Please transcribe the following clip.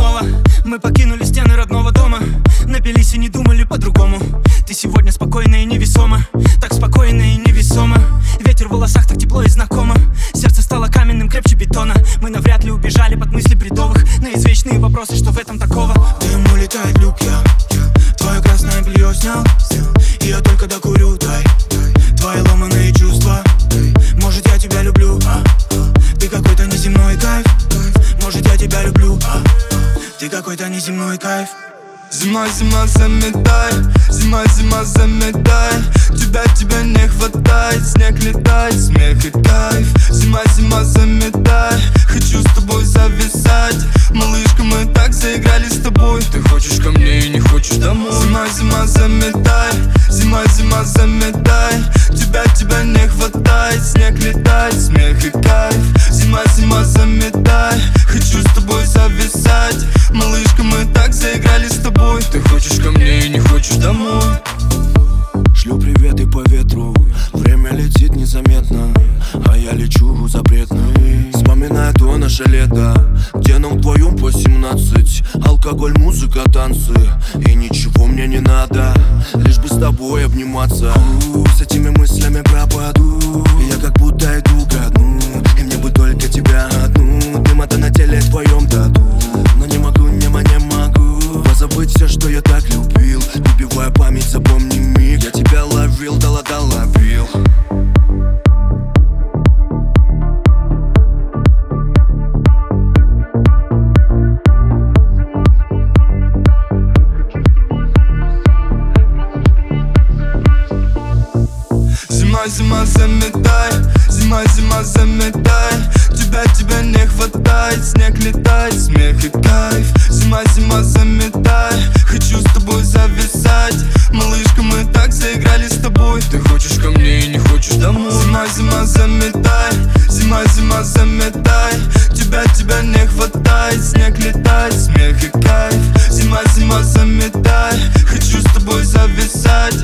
снова. Мы покинули стены родного дома Напились и не думали по-другому. Ты сегодня спокойна и невесома Так спокойно и невесомо. Ветер в волосах так тепло и знакомо. Сердце стало каменным крепче бетона. Мы навряд ли убежали под мысли бредовых На извечные вопросы, что в этом такого. Дым улетает люк, я. Твое красное белье снял. И я только докурю, дай. Твои ломаные чувства. Может я тебя люблю, а? Ты какой-то неземной кайф. Может я тебя люблю, а? Ты какой-то неземной кайф. Зима, зима, заметай. Зима, зима, заметай. Тебя, тебя не хватает. Снег летает, смех и кайф. Зима, зима, заметай запретный. Вспоминаю то наше лето Где нам вдвоем по 17 Алкоголь, музыка, танцы И ничего мне не надо. Лишь бы с тобой обниматься. С этими мыслями пропаду Зима, зима, заметай. Зима, зима, заметай. Тебя, тебя не хватает. Снег летает, смех и кайф. Зима, зима, заметай. Хочу с тобой зависать. Малышка, мы так заиграли с тобой. Ты хочешь ко мне и не хочешь домой? Зима, зима, заметай. Зима, зима, заметай. Тебя, тебя не хватает. Снег летает, смех и кайф. Зима, зима, заметай. Хочу с тобой зависать